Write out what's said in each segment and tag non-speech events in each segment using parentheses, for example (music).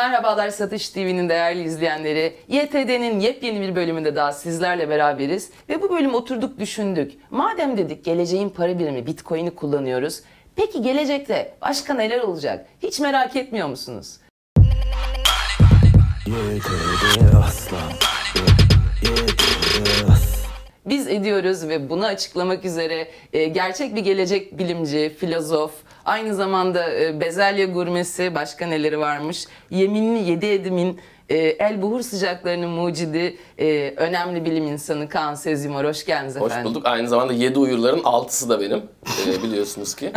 Merhabalar Satış TV'nin değerli izleyenleri. YTD'nin yepyeni bir bölümünde daha sizlerle beraberiz. Ve bu bölüm oturduk düşündük. Madem dedik geleceğin para birimi Bitcoin'i kullanıyoruz. Peki gelecekte başka neler olacak? Hiç merak etmiyor musunuz? YTD aslan Biz ediyoruz ve bunu açıklamak üzere e, gerçek bir gelecek bilimci, filozof, aynı zamanda e, bezelye gurmesi, başka neleri varmış, yeminli yedi edimin e, el buhur sıcaklarının mucidi, e, önemli bilim insanı Kaan Sezimar. Hoş geldiniz Hoş efendim. bulduk. Aynı zamanda 7 uyurların 6'sı da benim. Ee, biliyorsunuz ki.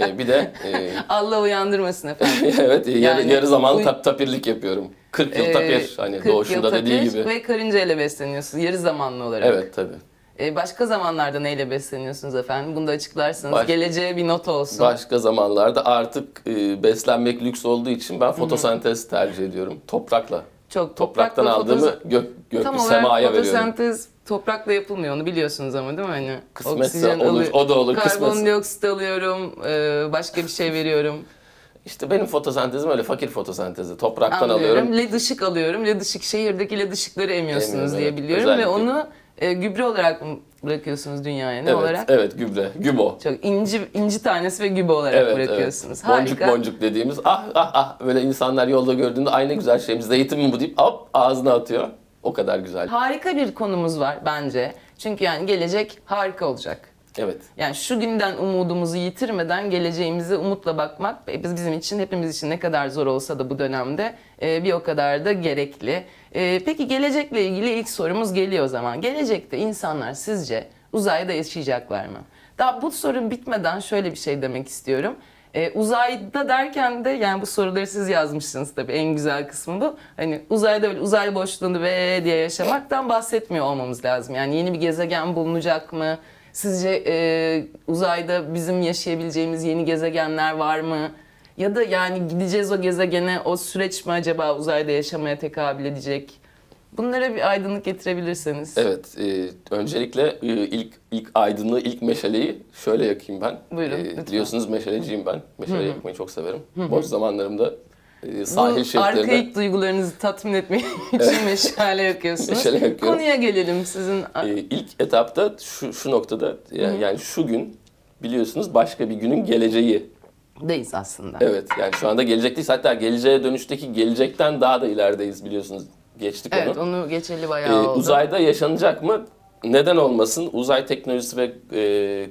Ee, bir de e, (laughs) Allah uyandırmasın efendim. (laughs) evet yarı, Yani yarı zamanlı uy- tap, tapirlik yapıyorum. 40 yıl Ee, tapir. Hani 40 yıl doğuşunda dediği tapir gibi. Ve karınca ile besleniyorsunuz yarı zamanlı olarak. Evet tabii. E, başka zamanlarda neyle besleniyorsunuz efendim? Bunu da açıklarsanız Baş- geleceğe bir not olsun. Başka zamanlarda artık e, beslenmek lüks olduğu için ben fotosentez tercih ediyorum. Toprakla. Çok Topraktan toprakla aldığımı gök, gök Tam semaya veriyorum. fotosentez toprakla yapılmıyor onu biliyorsunuz ama değil mi? Hani Kısmetse olur, o da olur. Karbondioksit alıyorum, e, başka bir şey veriyorum. İşte benim fotosentezim öyle fakir fotosentezi. Topraktan Anlıyorum. alıyorum. Led ışık alıyorum. Led ışık şehirdeki led ışıkları emiyorsunuz Emiyorum, diye evet. biliyorum Özellikle. ve onu e, gübre olarak mı bırakıyorsunuz dünyaya? Ne evet, olarak? evet gübre, gübo. Çok inci inci tanesi ve gübre olarak Evet, bırakıyorsunuz. evet. Boncuk Harika. boncuk dediğimiz ah ah ah böyle insanlar yolda gördüğünde aynı güzel şeyimiz zeytin mi bu deyip hop ağzına atıyor. O kadar güzel. Harika bir konumuz var bence. Çünkü yani gelecek harika olacak. Evet. Yani şu günden umudumuzu yitirmeden geleceğimize umutla bakmak e, biz bizim için hepimiz için ne kadar zor olsa da bu dönemde e, bir o kadar da gerekli. E, Peki gelecekle ilgili ilk sorumuz geliyor o zaman. Gelecekte insanlar sizce uzayda yaşayacaklar mı? Daha bu sorun bitmeden şöyle bir şey demek istiyorum. E, uzayda derken de yani bu soruları siz yazmışsınız tabii en güzel kısmı bu. Hani uzayda böyle uzay boşluğunda ve diye yaşamaktan bahsetmiyor olmamız lazım. Yani yeni bir gezegen bulunacak mı? Sizce e, uzayda bizim yaşayabileceğimiz yeni gezegenler var mı? Ya da yani gideceğiz o gezegene o süreç mi acaba uzayda yaşamaya tekabül edecek? Bunlara bir aydınlık getirebilirseniz. Evet. e, öncelikle e, ilk ilk aydınlığı, ilk meşaleyi şöyle yakayım ben. Buyurun, E, biliyorsunuz meşaleciyim ben. Meşale yakmayı çok severim. Boş zamanlarımda sahil Bu şeritlerinde arkaik duygularınızı tatmin etmek (laughs) için meşale yakıyorsunuz. Meşale yakıyorum. Konuya gelelim sizin. e, ilk etapta şu, şu noktada yani, yani şu gün biliyorsunuz başka bir günün geleceği. Deyiz aslında. Evet yani şu anda gelecekteyiz. Hatta geleceğe dönüşteki gelecekten daha da ilerideyiz biliyorsunuz. Geçtik Evet onu. onu geçeli Ee, bayağı oldu. uzayda yaşanacak mı? Neden olmasın? Uzay teknolojisi ve e,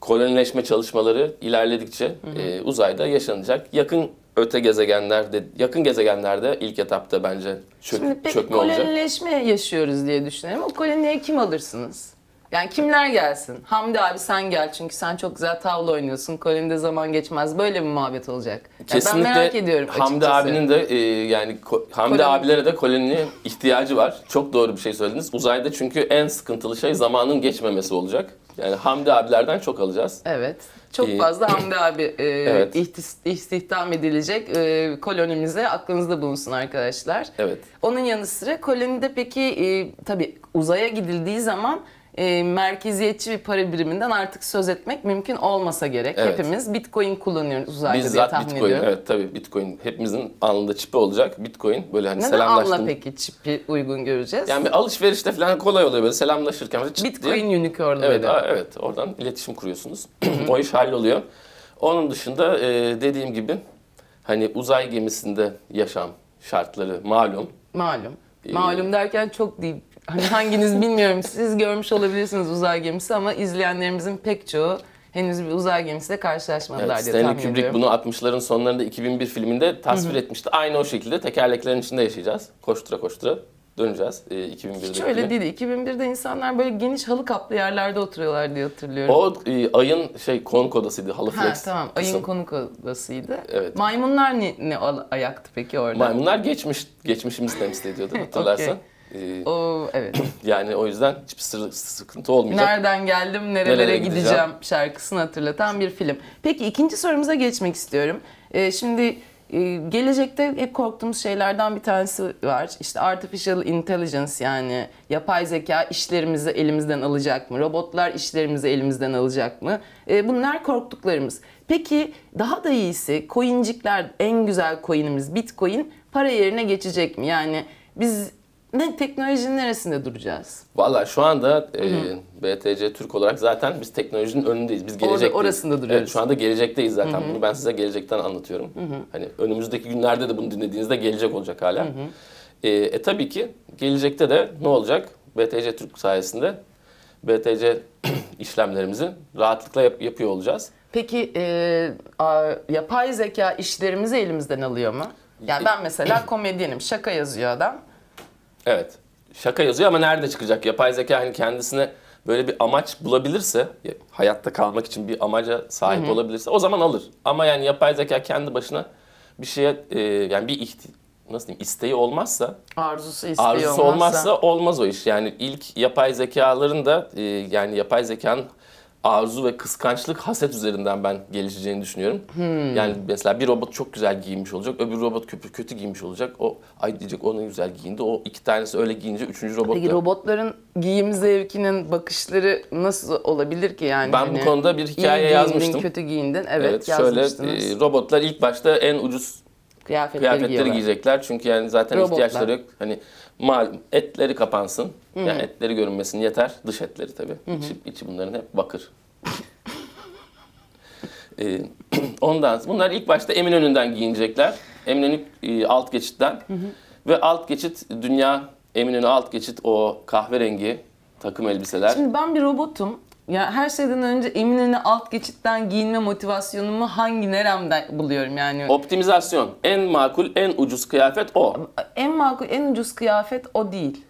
kolonileşme çalışmaları ilerledikçe e, uzayda yaşanacak. Yakın öte gezegenlerde, yakın gezegenlerde ilk etapta bence çök, Şimdi peki çökme olacak. kolonileşme yaşıyoruz diye düşünelim. O koloniye kim alırsınız? Yani kimler gelsin? Hamdi abi sen gel çünkü sen çok güzel tavla oynuyorsun. Kolonide zaman geçmez. Böyle bir muhabbet olacak. Yani ben merak ediyorum Hamdi açıkçası. abinin de e, yani ko- Hamdi Koloni- abilere de koloniye ihtiyacı var. Çok doğru bir şey söylediniz. Uzayda çünkü en sıkıntılı şey zamanın geçmemesi olacak. Yani Hamdi abilerden çok alacağız. Evet. Çok Ee, fazla Hamdi abi e, (laughs) Evet. ihtis- istihdam edilecek e, kolonimize aklınızda bulunsun arkadaşlar. Evet. Onun yanı sıra kolonide peki e, tabii uzaya gidildiği zaman e, merkeziyetçi bir para biriminden artık söz etmek mümkün olmasa gerek. Evet. Hepimiz Bitcoin kullanıyoruz uzayda diye Bizzat tahmin Bitcoin. ediyorum. Evet tabii Bitcoin. Hepimizin alnında çipi olacak. Bitcoin böyle hani Neden selamlaştığın. anla peki çipi uygun göreceğiz? Yani bir alışverişte falan kolay oluyor böyle selamlaşırken. Böyle Bitcoin diye. unicorn'u Evet, aa, evet oradan iletişim kuruyorsunuz. (clears throat) o iş halloluyor. Onun dışında e, dediğim gibi hani uzay gemisinde yaşam şartları malum. Malum. Ee, Malum derken çok değil. Hani hanginiz bilmiyorum. Siz görmüş olabilirsiniz uzay gemisi ama izleyenlerimizin pek çoğu henüz bir uzay gemisiyle karşılaşmadılar Evet, diye Stanley tahmin Kubrick ediyorum. bunu 60'ların sonlarında 2001 filminde tasvir etmişti. Aynı o şekilde tekerleklerin içinde yaşayacağız. Koştura koştura döneceğiz e, 2001'de. Hiç öyle değil. 2001'de insanlar böyle geniş halı kaplı yerlerde oturuyorlar diye hatırlıyorum. O e, ayın şey konuk odasıydı. Halı ha, flex. tamam. kısım. Ayın konuk odasıydı. Evet. Maymunlar ne, ne ayaktı peki orada? Maymunlar geçmiş geçmişimizi temsil ediyordu (laughs) hatırlarsan. E, O evet. (clears throat) yani o yüzden hiçbir sıkıntı olmayacak. Nereden geldim, nerelere, Nerelere gideceğim, gideceğim? şarkısını hatırlatan bir film. Peki ikinci sorumuza geçmek istiyorum. Ee, şimdi Ee, gelecekte hep korktuğumuz şeylerden bir tanesi var. İşte artificial intelligence yani yapay zeka işlerimizi elimizden alacak mı? Robotlar işlerimizi elimizden alacak mı? Ee, bunlar korktuklarımız. Peki daha da iyisi coincikler en güzel coin'imiz Bitcoin para yerine geçecek mi? Yani biz ne teknolojinin neresinde duracağız? Valla şu anda e, BTC Türk olarak zaten biz teknolojinin önündeyiz. Biz gelecekteyiz. orasında duruyoruz. Evet, şu anda gelecekteyiz zaten. Bunu ben size gelecekten anlatıyorum. Hani önümüzdeki günlerde de bunu dinlediğinizde gelecek olacak hala. E, e tabii ki gelecekte de ne olacak? BTC Türk sayesinde BTC (clears throat) işlemlerimizi rahatlıkla yap- yapıyor olacağız. Peki e, a- yapay zeka işlerimizi elimizden alıyor mu? Yani ben mesela komedyenim. Şaka yazıyor adam. Evet. Şaka yazıyor ama nerede çıkacak? Yapay zeka hani kendisine böyle bir amaç bulabilirse, ya- hayatta kalmak için bir amaca sahip olabilirse o zaman alır. Ama yani yapay zeka kendi başına bir şeye e, yani bir ihti nasıl diyeyim isteği olmazsa, Arzusu isteği arzusu olmazsa. olmazsa olmaz o iş. Yani ilk yapay zekaların da e, yani yapay zekanın arzu ve kıskançlık haset üzerinden ben gelişeceğini düşünüyorum. Hmm. Yani mesela bir robot çok güzel giyinmiş olacak, öbür robot kötü, kötü giyinmiş olacak. O ay diyecek o ne güzel giyindi. O iki tanesi öyle giyince üçüncü robot Peki da- robotların giyim zevkinin bakışları nasıl olabilir ki yani? Ben bu Hani konuda bir hikaye iyi giyindin, yazmıştım. kötü giyindin. Evet, Evet, şöyle yazmıştınız. e, robotlar ilk başta en ucuz kıyafetleri, kıyafetleri giyiyorlar. giyecekler. Çünkü yani zaten Robotlar. ihtiyaçları yok. Hani malum etleri kapansın. Yani etleri görünmesin yeter. Dış etleri tabii. İçi, içi bunların hep bakır. Ee, (clears throat) ondan bunlar ilk başta Eminönü'nden giyinecekler. Eminönü e, alt geçitten. Ve alt geçit dünya Eminönü alt geçit o kahverengi takım elbiseler. Şimdi ben bir robotum. Ya her şeyden önce Eminönü alt geçitten giyinme motivasyonumu hangi neremden buluyorum yani? Optimizasyon. En makul, en ucuz kıyafet o. En makul, en ucuz kıyafet o değil.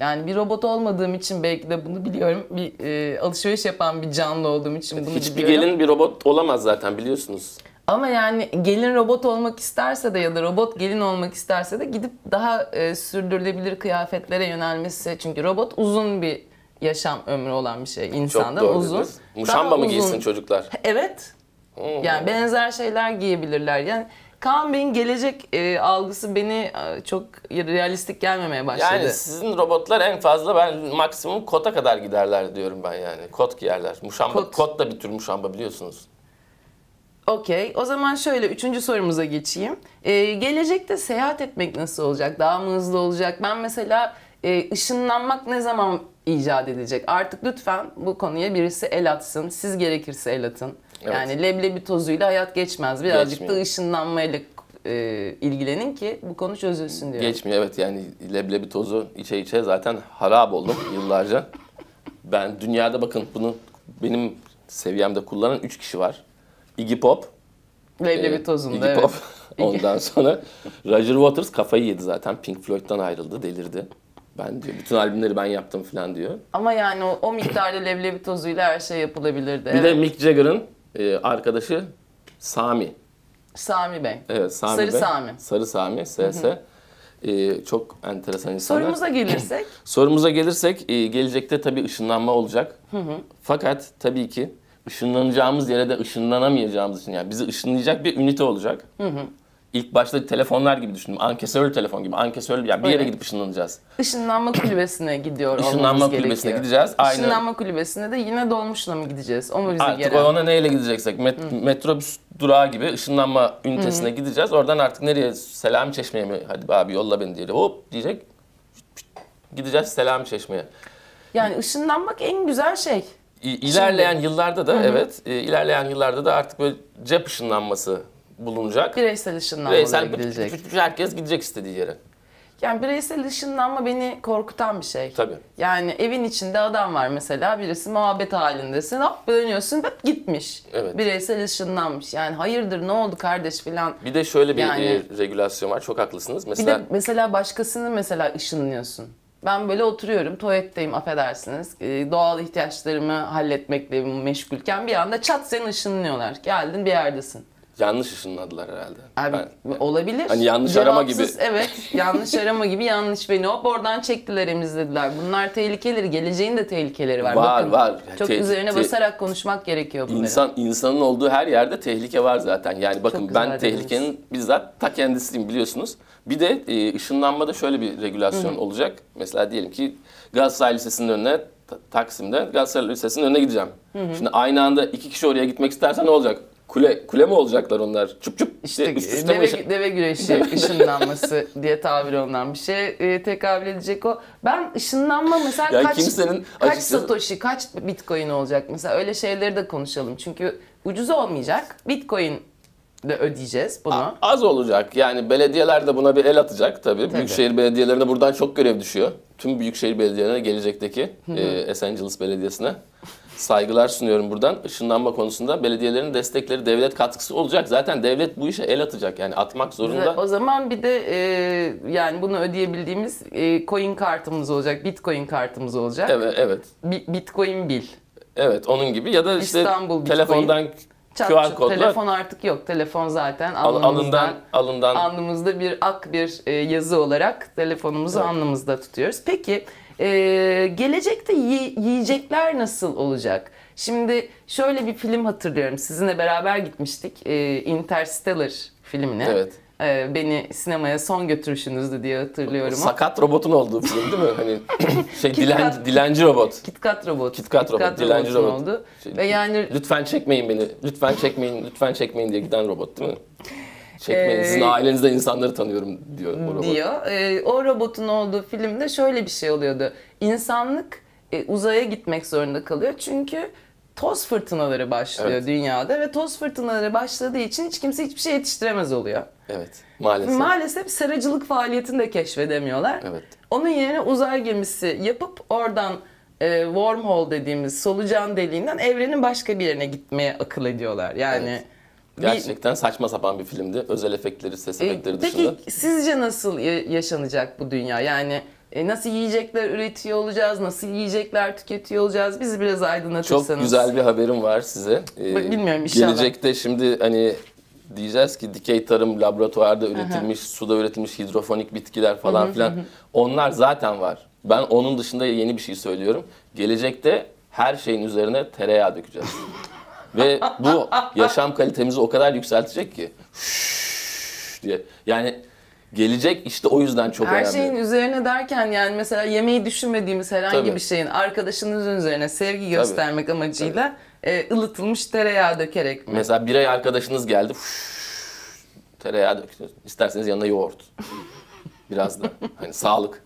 Yani bir robot olmadığım için belki de bunu biliyorum. Bir e, alışveriş yapan bir canlı olduğum için bunu Hiçbir biliyorum. gelin bir robot olamaz zaten biliyorsunuz. Ama yani gelin robot olmak isterse de ya da robot gelin olmak isterse de gidip daha e, sürdürülebilir kıyafetlere yönelmesi. Çünkü robot uzun bir yaşam ömrü olan bir şey. Çok İnsandan doğru uzun. dediniz. Muşamba Daha mı uzun. giysin çocuklar? Evet. Hmm. Yani benzer şeyler giyebilirler. Yani Kaan Bey'in gelecek e, algısı beni e, çok realistik gelmemeye başladı. Yani sizin robotlar en fazla ben maksimum kota kadar giderler diyorum ben yani. Kot giyerler. Muşamba, Kot. kot. da bir tür muşamba biliyorsunuz. Okey. O zaman şöyle üçüncü sorumuza geçeyim. Ee, gelecekte seyahat etmek nasıl olacak? Daha mı hızlı olacak? Ben mesela e, ışınlanmak ne zaman icat edilecek? Artık lütfen bu konuya birisi el atsın. Siz gerekirse el atın. Evet. Yani leblebi tozuyla hayat geçmez. Birazcık Geçmiyor. da ışınlanmayla e, ilgilenin ki bu konu çözülsün diyor. Geçmiyor evet yani leblebi tozu içe içe zaten harap oldum (laughs) yıllarca. Ben dünyada bakın bunu benim seviyemde kullanan 3 kişi var. Iggy Pop. Leblebi e, tozunda Iggy evet. Pop. (laughs) Ondan sonra Roger Waters kafayı yedi zaten. Pink Floyd'dan ayrıldı, delirdi. Ben diyor bütün albümleri ben yaptım falan diyor. Ama yani o, o miktarda leblebi tozuyla her şey yapılabilirdi. Bir evet. de Mick Jagger'ın e, arkadaşı Sami. Sami Bey. Evet Sami Sarı Bey. Sami. Sarı Sami, SS. E, çok enteresan insanlar. Sorumuza gelirsek. (clears throat) Sorumuza gelirsek e, gelecekte tabii ışınlanma olacak. Fakat tabii ki ışınlanacağımız yere de ışınlanamayacağımız için yani bizi ışınlayacak bir ünite olacak. İlk başta telefonlar gibi düşünün. Ankesörlü telefon gibi. Ankesörlü yani bir yere gidip ışınlanacağız. Işınlanma kulübesine gidiyor Işınlanma olmamız kulübesine gerekiyor. gideceğiz. Aynı- Işınlanma kulübesine de yine dolmuşla mı gideceğiz? O mu bize Artık gelen? ona neyle gideceksek met- metrobüs durağı gibi ışınlanma ünitesine gideceğiz. Oradan artık nereye? Selami Çeşme'ye mi? Hadi be abi yolla beni diye. Hop diyecek. Gideceğiz Selami Çeşme'ye. Yani ışınlanmak en güzel şey. İ- İlerleyen yıllarda da evet, e, ilerleyen yıllarda da artık böyle cep ışınlanması bulunacak. Bireysel ışınlanmalara Bireysel gidilecek. bütün- bütün- herkes gidecek istediği yere. Yani bireysel ışınlanma beni korkutan bir şey. Tabii. Yani evin içinde adam var mesela birisi muhabbet halindesin hop dönüyorsun hop gitmiş. Evet. Bireysel ışınlanmış. Yani hayırdır ne oldu kardeş filan. Bir de şöyle bir Yani- e, regülasyon var. Çok haklısınız. Bir Mesela de mesela başkasını mesela ışınlıyorsun. Ben böyle oturuyorum, tuvaletteyim affedersiniz. Ee, doğal ihtiyaçlarımı halletmekle meşgulken bir anda çat seni ışınlıyorlar. Geldin bir yerdesin. Yanlış ışınladılar herhalde. Abi, Ben- olabilir. Hani yanlış arama gibi. Cevapsız, Evet. Yanlış arama gibi yanlış beni hop oradan çektiler emizlediler. Bunlar tehlikeleri. Geleceğin de tehlikeleri var. Var, Bakın, var. Çok Te- üzerine te- basarak konuşmak gerekiyor bunları. İnsan insanın olduğu her yerde tehlike var zaten. Yani bakın ben dediniz. tehlikenin bizzat ta kendisiyim biliyorsunuz. Bir de e, ışınlanmada şöyle bir regülasyon olacak. Mesela diyelim ki Galatasaray Lisesi'nin önüne Ta- Taksim'de Galatasaray Lisesi'nin önüne gideceğim. Şimdi aynı anda iki kişi oraya gitmek isterse ne olacak? Kule kule mi olacaklar onlar? Çup çup İşte üst üste deve, yaşa- deve güreşi (laughs) ışınlanması diye tabir olunan bir şey e, tekabül edecek o. Ben ışınlanma mesela Yani kaç, kimsenin kaç açıkçası- satoshi, kaç bitcoin olacak mesela öyle şeyleri de konuşalım. Çünkü ucuz olmayacak. Bitcoin de ödeyeceğiz bunu. Az olacak. Yani belediyeler de buna bir el atacak tabii. Tabii. Büyükşehir belediyelerine buradan çok görev düşüyor. Tüm büyükşehir belediyelerine gelecekteki e, Los Angeles Belediyesi'ne saygılar sunuyorum buradan. Işınlanma konusunda belediyelerin destekleri, devlet katkısı olacak. Zaten devlet bu işe el atacak. Yani atmak zorunda. O zaman bir de e, yani bunu ödeyebildiğimiz e, coin kartımız olacak, bitcoin kartımız olacak. Evet, evet. Bi- bitcoin bil. Evet, onun gibi ya da işte İstanbul Bitcoin. telefondan Çat QR çut, kodla telefon artık yok. Telefon zaten al- alnımızdan, alından alından alnımızda bir ak bir e, yazı olarak telefonumuzu Evet. alnımızda tutuyoruz. Peki e, gelecekte yi- yiyecekler nasıl olacak? Şimdi şöyle bir film hatırlıyorum. Sizinle beraber gitmiştik. E, Interstellar filmine. Evet. E, beni sinemaya son götürüşünüzdü diye hatırlıyorum. sakat robotun olduğu film değil mi? Hani (laughs) şey Kit dilenci, Kat. dilenci robot. KitKat robot. KitKat robot, dilenci robotun robot. oldu. Şey, Ve yani Lütfen çekmeyin beni. Lütfen çekmeyin. Lütfen çekmeyin diye giden robot değil mi? Çekmeyin. Ee, Sizin ailenizde insanları tanıyorum diyor o robot. diyor. Ee, o robotun olduğu filmde şöyle bir şey oluyordu. İnsanlık e, uzaya gitmek zorunda kalıyor. Çünkü toz fırtınaları başlıyor Evet. dünyada ve toz fırtınaları başladığı için hiç kimse hiçbir şey yetiştiremez oluyor. Evet. Maalesef. Maalesef seracılık faaliyetini de keşfedemiyorlar. Evet. Onun yerine uzay gemisi yapıp oradan e, wormhole dediğimiz solucan deliğinden evrenin başka bir yerine gitmeye akıl ediyorlar. Yani Evet. Bir- Gerçekten saçma sapan bir filmdi. Özel efektleri, ses E, efektleri Peki dışında. sizce nasıl ya- yaşanacak bu dünya? Yani e, nasıl yiyecekler üretiyor olacağız? Nasıl yiyecekler tüketiyor olacağız? Bizi biraz aydınlatırsanız. Çok güzel bir haberim var size. Ee, bilmiyorum, inşallah. Gelecekte şimdi hani diyeceğiz ki dikey tarım laboratuvarda üretilmiş, suda üretilmiş hidrofonik bitkiler falan filan. Onlar zaten var. Ben onun dışında yeni bir şey söylüyorum. Gelecekte her şeyin üzerine tereyağı dökeceğiz. (laughs) Ve bu yaşam kalitemizi o kadar yükseltecek ki. Diye. Yani gelecek işte o yüzden çok Her önemli. şeyin üzerine derken yani mesela yemeği düşünmediğimiz herhangi Tabii. bir şeyin arkadaşınızın üzerine sevgi göstermek amacıyla e, ılıtılmış tereyağı dökerek mi? Mesela bir ay arkadaşınız geldi. Tereyağı döktünüz. İsterseniz yanına yoğurt. Biraz da. Hani sağlık.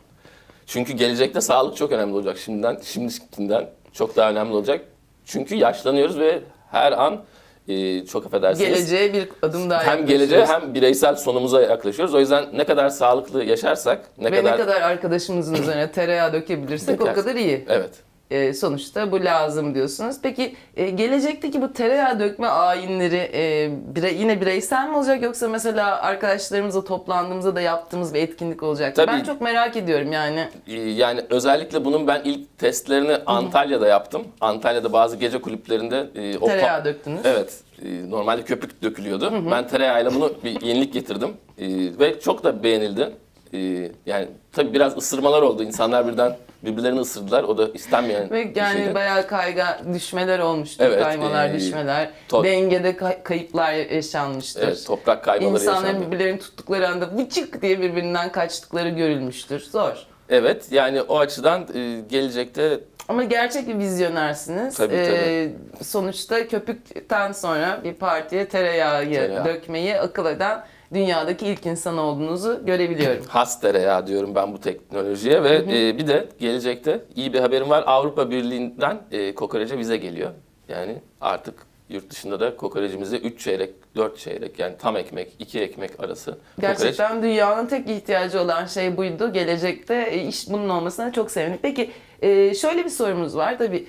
Çünkü gelecekte sağlık çok önemli olacak. Şimdiden, şimdikinden çok daha önemli olacak. Çünkü yaşlanıyoruz ve her an e, çok affedersiniz. Geleceğe bir adım daha hem geleceğe hem bireysel sonumuza yaklaşıyoruz. O yüzden ne kadar sağlıklı yaşarsak, ne Ve kadar... ne kadar arkadaşımızın üzerine tereyağı dökebilirsek o Döker. kadar iyi. Evet. E, sonuçta bu lazım diyorsunuz. Peki e, gelecekteki bu tereyağı dökme ayinleri e, bire, yine bireysel mi olacak yoksa mesela arkadaşlarımızla toplandığımızda da yaptığımız bir etkinlik olacak mı? Tabii. Ben çok merak ediyorum yani. Ee, Yani özellikle bunun ben ilk testlerini Antalya'da yaptım. Antalya'da bazı gece kulüplerinde e, o Tereyağı döktünüz. Evet. e, Normalde köpük dökülüyordu. Ben tereyağıyla bunu bir yenilik getirdim. E, Ve çok da beğenildi. E, Yani tabii biraz ısırmalar oldu. İnsanlar birden birbirlerini ısırdılar. O da istenmeyen Ve yani şeydi. bayağı kayga düşmeler olmuştur. Evet, Kaymalar, e, düşmeler. Dengede kay- kayıplar yaşanmıştır. Evet, toprak kaymaları İnsanların yaşandı. birbirlerini tuttukları anda vıcık diye birbirinden kaçtıkları görülmüştür. Zor. Evet yani o açıdan e, gelecekte Ama gerçek bir vizyonersiniz. Tabii, Ee, sonuçta köpükten sonra bir partiye tereyağı, Tereyağı. dökmeyi akıl eden dünyadaki ilk insan olduğunuzu görebiliyorum. (laughs) has tereyağı diyorum ben bu teknolojiye ve e, bir de gelecekte iyi bir haberim var. Avrupa Birliği'nden e, kokorece bize geliyor. Yani artık yurt dışında da kokorecimize 3 çeyrek, 4 çeyrek yani tam ekmek, 2 ekmek arası kokoreç. Gerçekten dünyanın tek ihtiyacı olan şey buydu. Gelecekte e, iş bunun olmasına çok sevindik. Peki e, şöyle bir sorumuz var. Tabii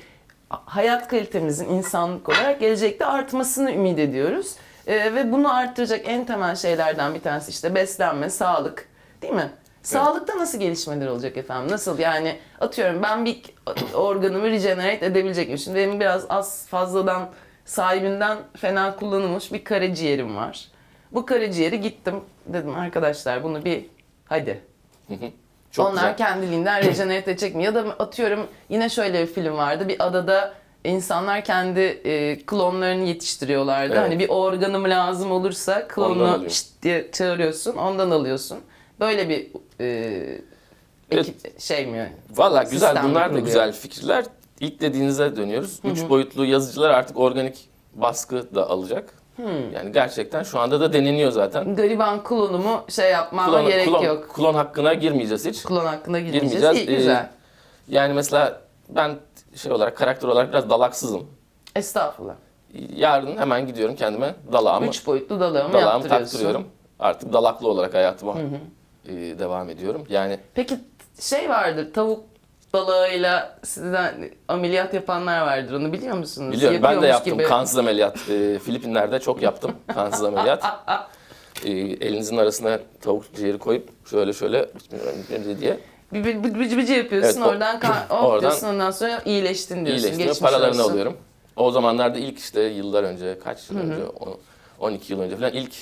hayat kalitemizin insanlık olarak gelecekte artmasını ümit ediyoruz. E, ve bunu arttıracak en temel şeylerden bir tanesi işte beslenme, sağlık değil mi? Sağlıkta nasıl gelişmeler olacak efendim? Nasıl yani atıyorum ben bir (coughs) organımı regenerate edebilecek miyim? Şimdi benim biraz az fazladan sahibinden fena kullanılmış bir karaciğerim var. Bu karaciğeri gittim dedim arkadaşlar bunu bir hadi. Çok Onlar güzel. kendiliğinden rejenerate edecek mi? Ya da atıyorum yine şöyle bir film vardı. Bir adada insanlar kendi e, klonlarını yetiştiriyorlardı. Evet. Hani bir organım lazım olursa klonunu diye çağırıyorsun, ondan alıyorsun. Böyle bir e, ekip, şey mi? Valla güzel bunlar da kuruluyor. güzel fikirler. İlk dediğinize dönüyoruz. Üç boyutlu yazıcılar artık organik baskı da alacak. Yani gerçekten şu anda da deneniyor zaten. Gariban klonumu şey yapmama Klon, gerek klon, yok. klon hakkına girmeyeceğiz hiç. Klon hakkında girmeyeceğiz. Girmeyeceğiz. İyi, Ee, güzel. Yani mesela ben şey olarak karakter olarak biraz dalaksızım. Estağfurullah. Yarın hemen gidiyorum kendime dalağımı, Üç boyutlu dalağımı dalağımı taktırıyorum. Artık dalaklı olarak hayatıma e, devam ediyorum. Yani Peki şey vardır tavuk dalağıyla sizden ameliyat yapanlar vardır onu biliyor musunuz? Biliyorum ben de Yapıyormuş yaptım gibi. kansız ameliyat. Ee, Filipinler'de çok yaptım (laughs) kansız ameliyat. Ee, elinizin arasına tavuk ciğeri koyup şöyle şöyle diye Bir, bıcı bıcı yapıyorsun Evet, o- oradan oh (clears throat) oradan diyorsun ondan sonra iyileştin diyorsun. geçmiş Paralarını olsun. alıyorum. O zamanlarda ilk işte yıllar önce kaç yıl önce on- 12 yıl önce falan ilk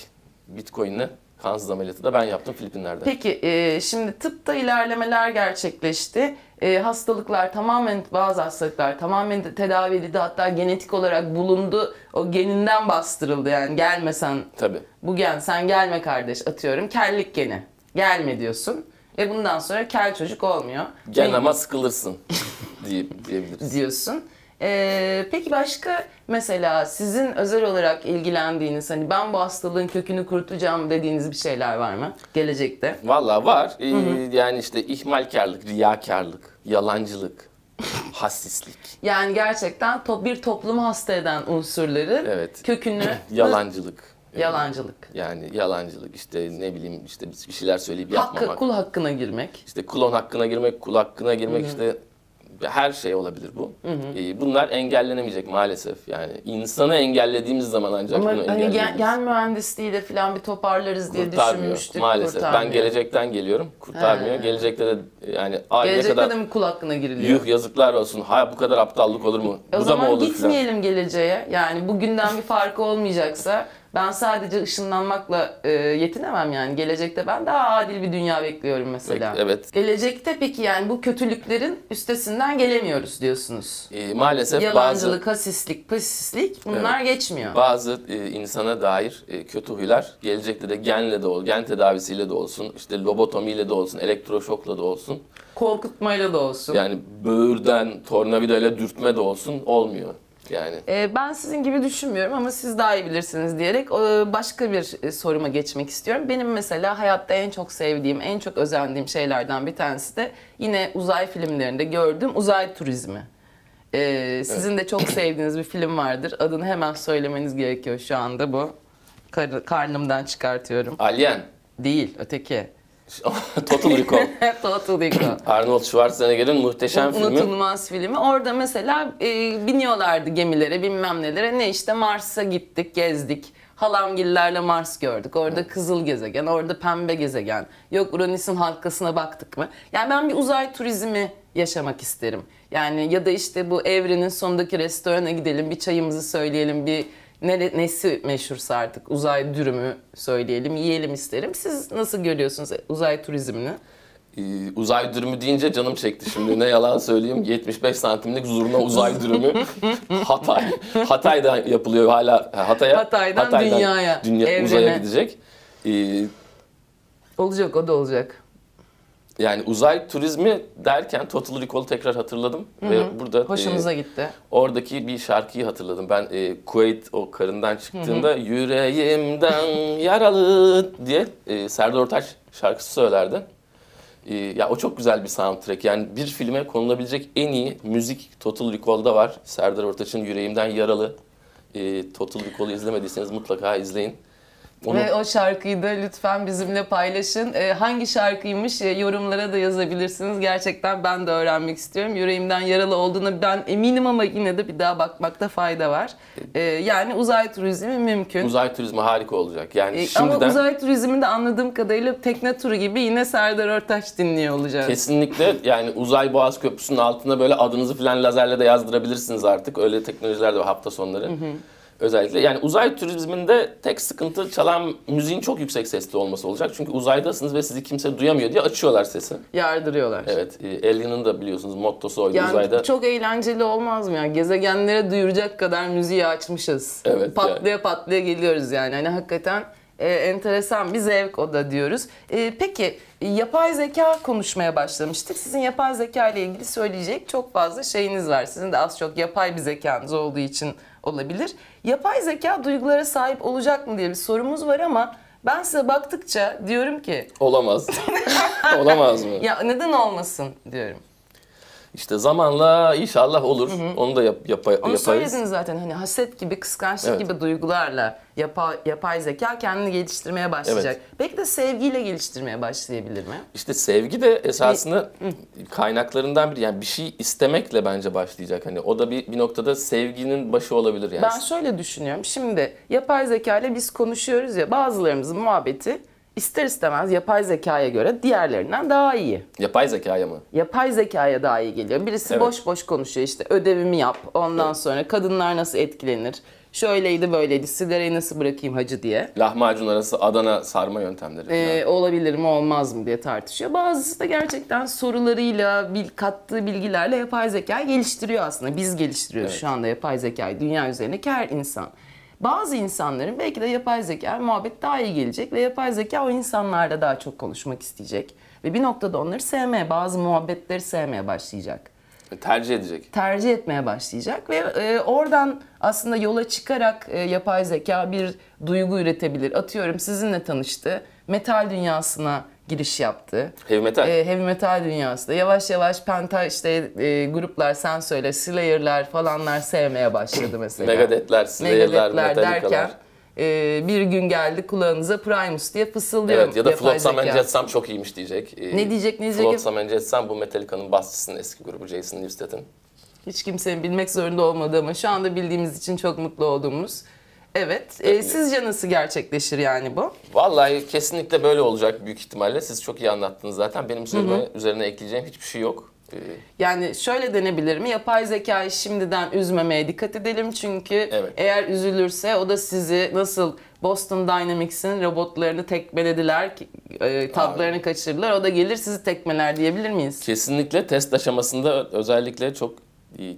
Bitcoin'le kansız ameliyatı da ben yaptım Filipinler'de. Peki e, şimdi tıpta ilerlemeler gerçekleşti. E, hastalıklar tamamen bazı hastalıklar tamamen tedavi edildi hatta genetik olarak bulundu. O geninden bastırıldı yani gelmesen Tabii. bu gen sen gelme kardeş atıyorum kellik geni. Gelme diyorsun. Ve bundan sonra kel çocuk olmuyor. Gel ama sıkılırsın (laughs) diye, diyebiliriz. diyorsun. Ee, peki başka mesela sizin özel olarak ilgilendiğiniz hani ben bu hastalığın kökünü kurutacağım dediğiniz bir şeyler var mı gelecekte? Valla var. Ee, yani işte ihmalkarlık, riyakarlık, yalancılık, (laughs) hassislik, Yani gerçekten top, bir toplumu hasta eden unsurların Evet. kökünü (clears throat) yalancılık. Yalancılık. Yani yalancılık işte ne bileyim işte bir şeyler söyleyip Hakkı, yapmamak. kul hakkına girmek. İşte klon hakkına girmek, kul hakkına girmek işte her şey olabilir bu. Ee, bunlar engellenemeyecek maalesef. Yani insanı engellediğimiz zaman ancak Ama bunu hani gen, gen mühendisliğiyle falan bir toparlarız diye düşünmüştük. maalesef. Ben kurtarmıyor. gelecekten geliyorum. Kurtarmıyor. He. Gelecekte de yani Gelecekte kadar de mi kul hakkına giriliyor? yuh yazıklar olsun. Ha bu kadar aptallık olur mu? E O bu da mı zaman olur gitmeyelim geleceğe. Yani bugünden bir farkı olmayacaksa ben sadece ışınlanmakla e, yetinemem yani. Gelecekte ben daha adil bir dünya bekliyorum mesela. Evet. Gelecekte peki yani bu kötülüklerin üstesinden gelemiyoruz diyorsunuz. Ee, maalesef bazı Yalancılık, hasislik, pasislik bunlar geçmiyor. bazı e, insana dair e, kötü huylar gelecekte de genle de ol, gen tedavisiyle de olsun, işte lobotomiyle de olsun, elektroşokla da olsun. Korkutmayla da olsun. Yani böğürden, tornavidayla dürtme de olsun olmuyor. Yani Ee, ben sizin gibi düşünmüyorum ama siz daha iyi bilirsiniz diyerek e, başka bir e, soruma geçmek istiyorum. Benim mesela hayatta en çok sevdiğim, en çok özendiğim şeylerden bir tanesi de yine uzay filmlerinde gördüğüm uzay turizmi. Ee, sizin de çok sevdiğiniz bir film vardır. Adını hemen söylemeniz gerekiyor şu anda bu. Kar- karnımdan çıkartıyorum. Alien, Değil, öteki. (laughs) Total Recall. (laughs) Total Recall. (clears throat) Arnold Schwarzenegger'in muhteşem filmi. Unutulmaz filmi. Orada mesela e, biniyorlardı gemilere bilmem nelere. Ne işte Mars'a gittik, gezdik. Halamgillerle Mars gördük. Orada kızıl gezegen, orada pembe gezegen. Yok Uranüs'ün halkasına baktık mı? Yani ben bir uzay turizmi yaşamak isterim. Yani ya da işte bu evrenin sonundaki restorana gidelim, bir çayımızı söyleyelim, bir ne, nesi meşhursa artık uzay dürümü söyleyelim, yiyelim isterim. Siz nasıl görüyorsunuz uzay turizmini? Ee, uzay dürümü deyince canım çekti şimdi ne yalan söyleyeyim 75 santimlik zurna uzay dürümü (laughs) Hatay Hatay'da yapılıyor hala Hatay'a Hatay'dan dünyaya, dünya, evrene. uzaya gidecek Ee, Olacak, o da olacak. Yani uzay turizmi derken Total Recall'u tekrar hatırladım ve burada Hoşumuza e, gitti. oradaki bir şarkıyı hatırladım ben e, Kuveyt o karından çıktığında yüreğimden yaralı diye e, Serdar Ortaç şarkısı söylerdi. Ee, ya o çok güzel bir soundtrack. Yani bir filme konulabilecek en iyi müzik Total Recall'da var. Serdar Ortaç'ın Yüreğimden Yaralı. Ee, Total Recall'u izlemediyseniz mutlaka izleyin. Onu Ve o şarkıyı da lütfen bizimle paylaşın. Ee, hangi şarkıymış e, yorumlara da yazabilirsiniz. Gerçekten ben de öğrenmek istiyorum. Yüreğimden yaralı olduğuna ben eminim ama yine de bir daha bakmakta fayda var. Ee, yani uzay turizmi mümkün. uzay turizmi harika olacak. Yani Ee, şimdiden Ama uzay turizminde anladığım kadarıyla tekne turu gibi yine Serdar Ortaç dinliyor olacağız. kesinlikle yani uzay boğaz köprüsünün altına böyle adınızı falan lazerle de yazdırabilirsiniz artık. Öyle teknolojiler de var hafta sonları. Özellikle yani uzay turizminde tek sıkıntı çalan müziğin çok yüksek sesli olması olacak. Çünkü uzaydasınız ve sizi kimse duyamıyor diye açıyorlar sesi. Yardırıyorlar. Evet, e, Alien'ın da biliyorsunuz mottosu oydu Yani uzayda. çok eğlenceli olmaz mı ya? Gezegenlere duyuracak kadar müziği açmışız. Evet, Patlaya patlaya geliyoruz yani. Hani hakikaten e, enteresan bir zevk o da diyoruz. E, peki yapay zeka konuşmaya başlamıştık. Sizin yapay zeka ile ilgili söyleyecek çok fazla şeyiniz var. Sizin de az çok yapay bir zekanız olduğu için olabilir. Yapay zeka duygulara sahip olacak mı diye bir sorumuz var ama ben size baktıkça diyorum ki Olamaz. (laughs) Olamaz mı? ya neden olmasın diyorum. İşte zamanla inşallah olur. Onu da yap, yapa- Onu yaparız. söylediniz zaten hani haset gibi, kıskançlık Evet. gibi duygularla yapay, yapay zeka kendini geliştirmeye başlayacak. Evet. Belki de sevgiyle geliştirmeye başlayabilir mi? İşte sevgi de esasında kaynaklarından biri. Yani bir şey istemekle bence başlayacak. Hani o da bir, bir noktada sevginin başı olabilir yani. Ben şöyle düşünüyorum. Şimdi yapay zeka ile biz konuşuyoruz ya bazılarımızın muhabbeti ister istemez yapay zekaya göre diğerlerinden daha iyi. Yapay zekaya mı? Yapay zekaya daha iyi geliyor. Birisi Evet. boş boş konuşuyor işte ödevimi yap. Ondan sonra kadınlar nasıl etkilenir? Şöyleydi böyleydi sigarayı nasıl bırakayım hacı diye. Lahmacun arası Adana sarma yöntemleri. Ee, olabilir mi olmaz mı diye tartışıyor. Bazısı da gerçekten sorularıyla, bil, kattığı bilgilerle yapay zekayı geliştiriyor aslında. Biz geliştiriyoruz Evet. şu anda yapay zekayı dünya üzerindeki her insan. Bazı insanların belki de yapay zeka muhabbet daha iyi gelecek ve yapay zeka o insanlarla daha çok konuşmak isteyecek. Ve bir noktada onları sevmeye, bazı muhabbetleri sevmeye başlayacak Tercih edecek. tercih etmeye başlayacak ve e, oradan aslında yola çıkarak e, yapay zeka bir duygu üretebilir. Atıyorum sizinle tanıştı, metal dünyasına giriş yaptı. Heavy metal. E, heavy metal dünyasında yavaş yavaş penta işte e, gruplar sen söyle Slayer'lar falanlar sevmeye başladı mesela. (clears throat) Megadeth'ler, Slayer'lar, Megadeth'ler derken e, bir gün geldi kulağınıza Primus diye fısıldıyor. Evet ya da Flotsam and. Jetsam çok iyiymiş diyecek. Ee, Ne diyecek, ne diyecek? Flotsam and Jetsam bu Metallica'nın basçısının eski grubu Jason Newsted'in. Hiç kimsenin bilmek zorunda olmadığı ama şu anda bildiğimiz için çok mutlu olduğumuz. Evet. E, sizce nasıl gerçekleşir yani bu? Vallahi kesinlikle böyle olacak büyük ihtimalle. Siz çok iyi anlattınız zaten. Benim söyleme üzerine ekleyeceğim hiçbir şey yok. Ee, Yani şöyle denebilir mi? Yapay zekayı şimdiden üzmemeye dikkat edelim çünkü Evet. eğer üzülürse o da sizi nasıl Boston Dynamics'in robotlarını tekmelediler, e, tatlarını kaçırdılar. O da gelir sizi tekmeler diyebilir miyiz? kesinlikle test aşamasında özellikle çok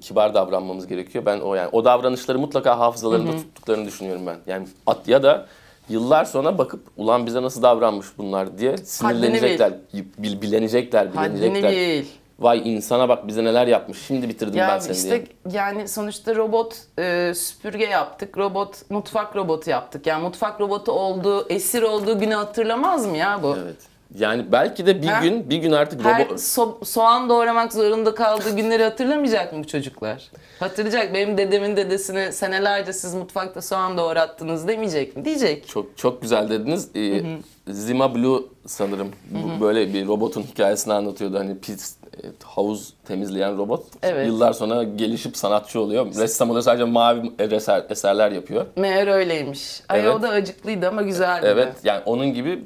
kibar davranmamız gerekiyor. Ben o yani o davranışları mutlaka hafızalarında tuttuklarını düşünüyorum ben. Yani at ya da yıllar sonra bakıp ulan bize nasıl davranmış bunlar diye sinirlenecekler, bil, bilenecekler, Haddini bilenecekler. bil. Vay insana bak bize neler yapmış. Şimdi bitirdim ben Ya seni işte diye. yani sonuçta robot e, süpürge yaptık, robot mutfak robotu yaptık. Yani mutfak robotu olduğu, esir olduğu günü hatırlamaz mı ya bu? Evet. Yani belki de bir Ha? gün bir gün artık Her robot so- soğan doğramak zorunda kaldığı günleri hatırlamayacak mı bu çocuklar? Hatırlayacak. Benim dedemin dedesine senelerce siz mutfakta soğan doğrattınız demeyecek mi? Diyecek. çok çok güzel dediniz. Ee, Zima Blue sanırım bu, böyle bir robotun hikayesini anlatıyordu. Hani pis e, havuz temizleyen robot. Evet. Yıllar sonra gelişip sanatçı oluyor. Ressam oluyor sadece mavi eser, eserler yapıyor. Meğer öyleymiş. Ay Evet. o da acıklıydı ama güzeldi. Evet yani onun gibi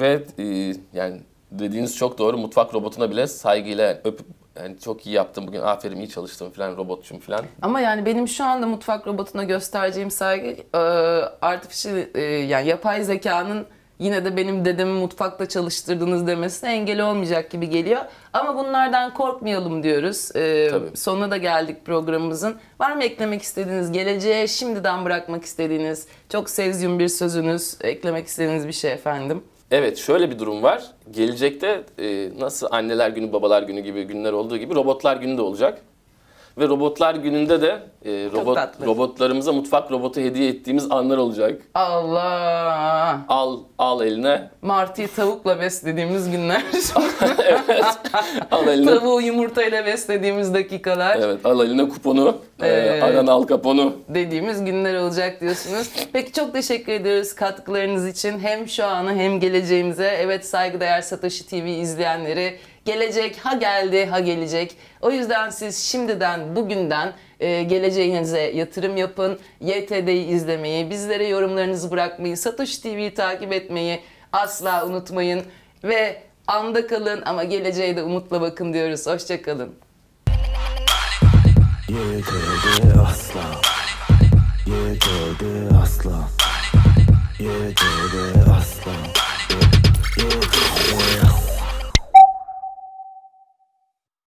ve e, yani dediğiniz çok doğru mutfak robotuna bile saygıyla öpüp yani çok iyi yaptın bugün aferin iyi çalıştın falan robotçum falan. Ama yani benim şu anda mutfak robotuna göstereceğim saygı e, artificial e, yani yapay zekanın yine de benim dedemi mutfakta çalıştırdınız demesine engel olmayacak gibi geliyor. Ama bunlardan korkmayalım diyoruz. E, Tabii. sonuna da geldik programımızın. Var mı eklemek istediğiniz, geleceğe şimdiden bırakmak istediğiniz, çok sezyum bir sözünüz, eklemek istediğiniz bir şey efendim? Evet şöyle bir durum var. Gelecekte e, nasıl anneler günü babalar günü gibi günler olduğu gibi robotlar günü de olacak. Ve robotlar gününde de e, robot tatlı. robotlarımıza mutfak robotu hediye ettiğimiz anlar olacak. Allah! Al al eline. Martı'yı tavukla beslediğimiz günler. (laughs) Al eline. Tavuğu yumurtayla beslediğimiz dakikalar. evet al eline kuponu. E, Evet. aran al kaponu. dediğimiz günler olacak diyorsunuz. Peki çok teşekkür ediyoruz katkılarınız için. Hem şu anı hem geleceğimize. Evet saygıdeğer Satoshi TV izleyenleri Gelecek ha geldi ha gelecek. O yüzden siz şimdiden bugünden e, geleceğinize yatırım yapın. YTD'yi izlemeyi, bizlere yorumlarınızı bırakmayı, Satış TV'yi takip etmeyi asla unutmayın. Ve anda kalın ama geleceğe de umutla bakın diyoruz. Hoşçakalın. YTD asla YTD asla YTD asla YTD asla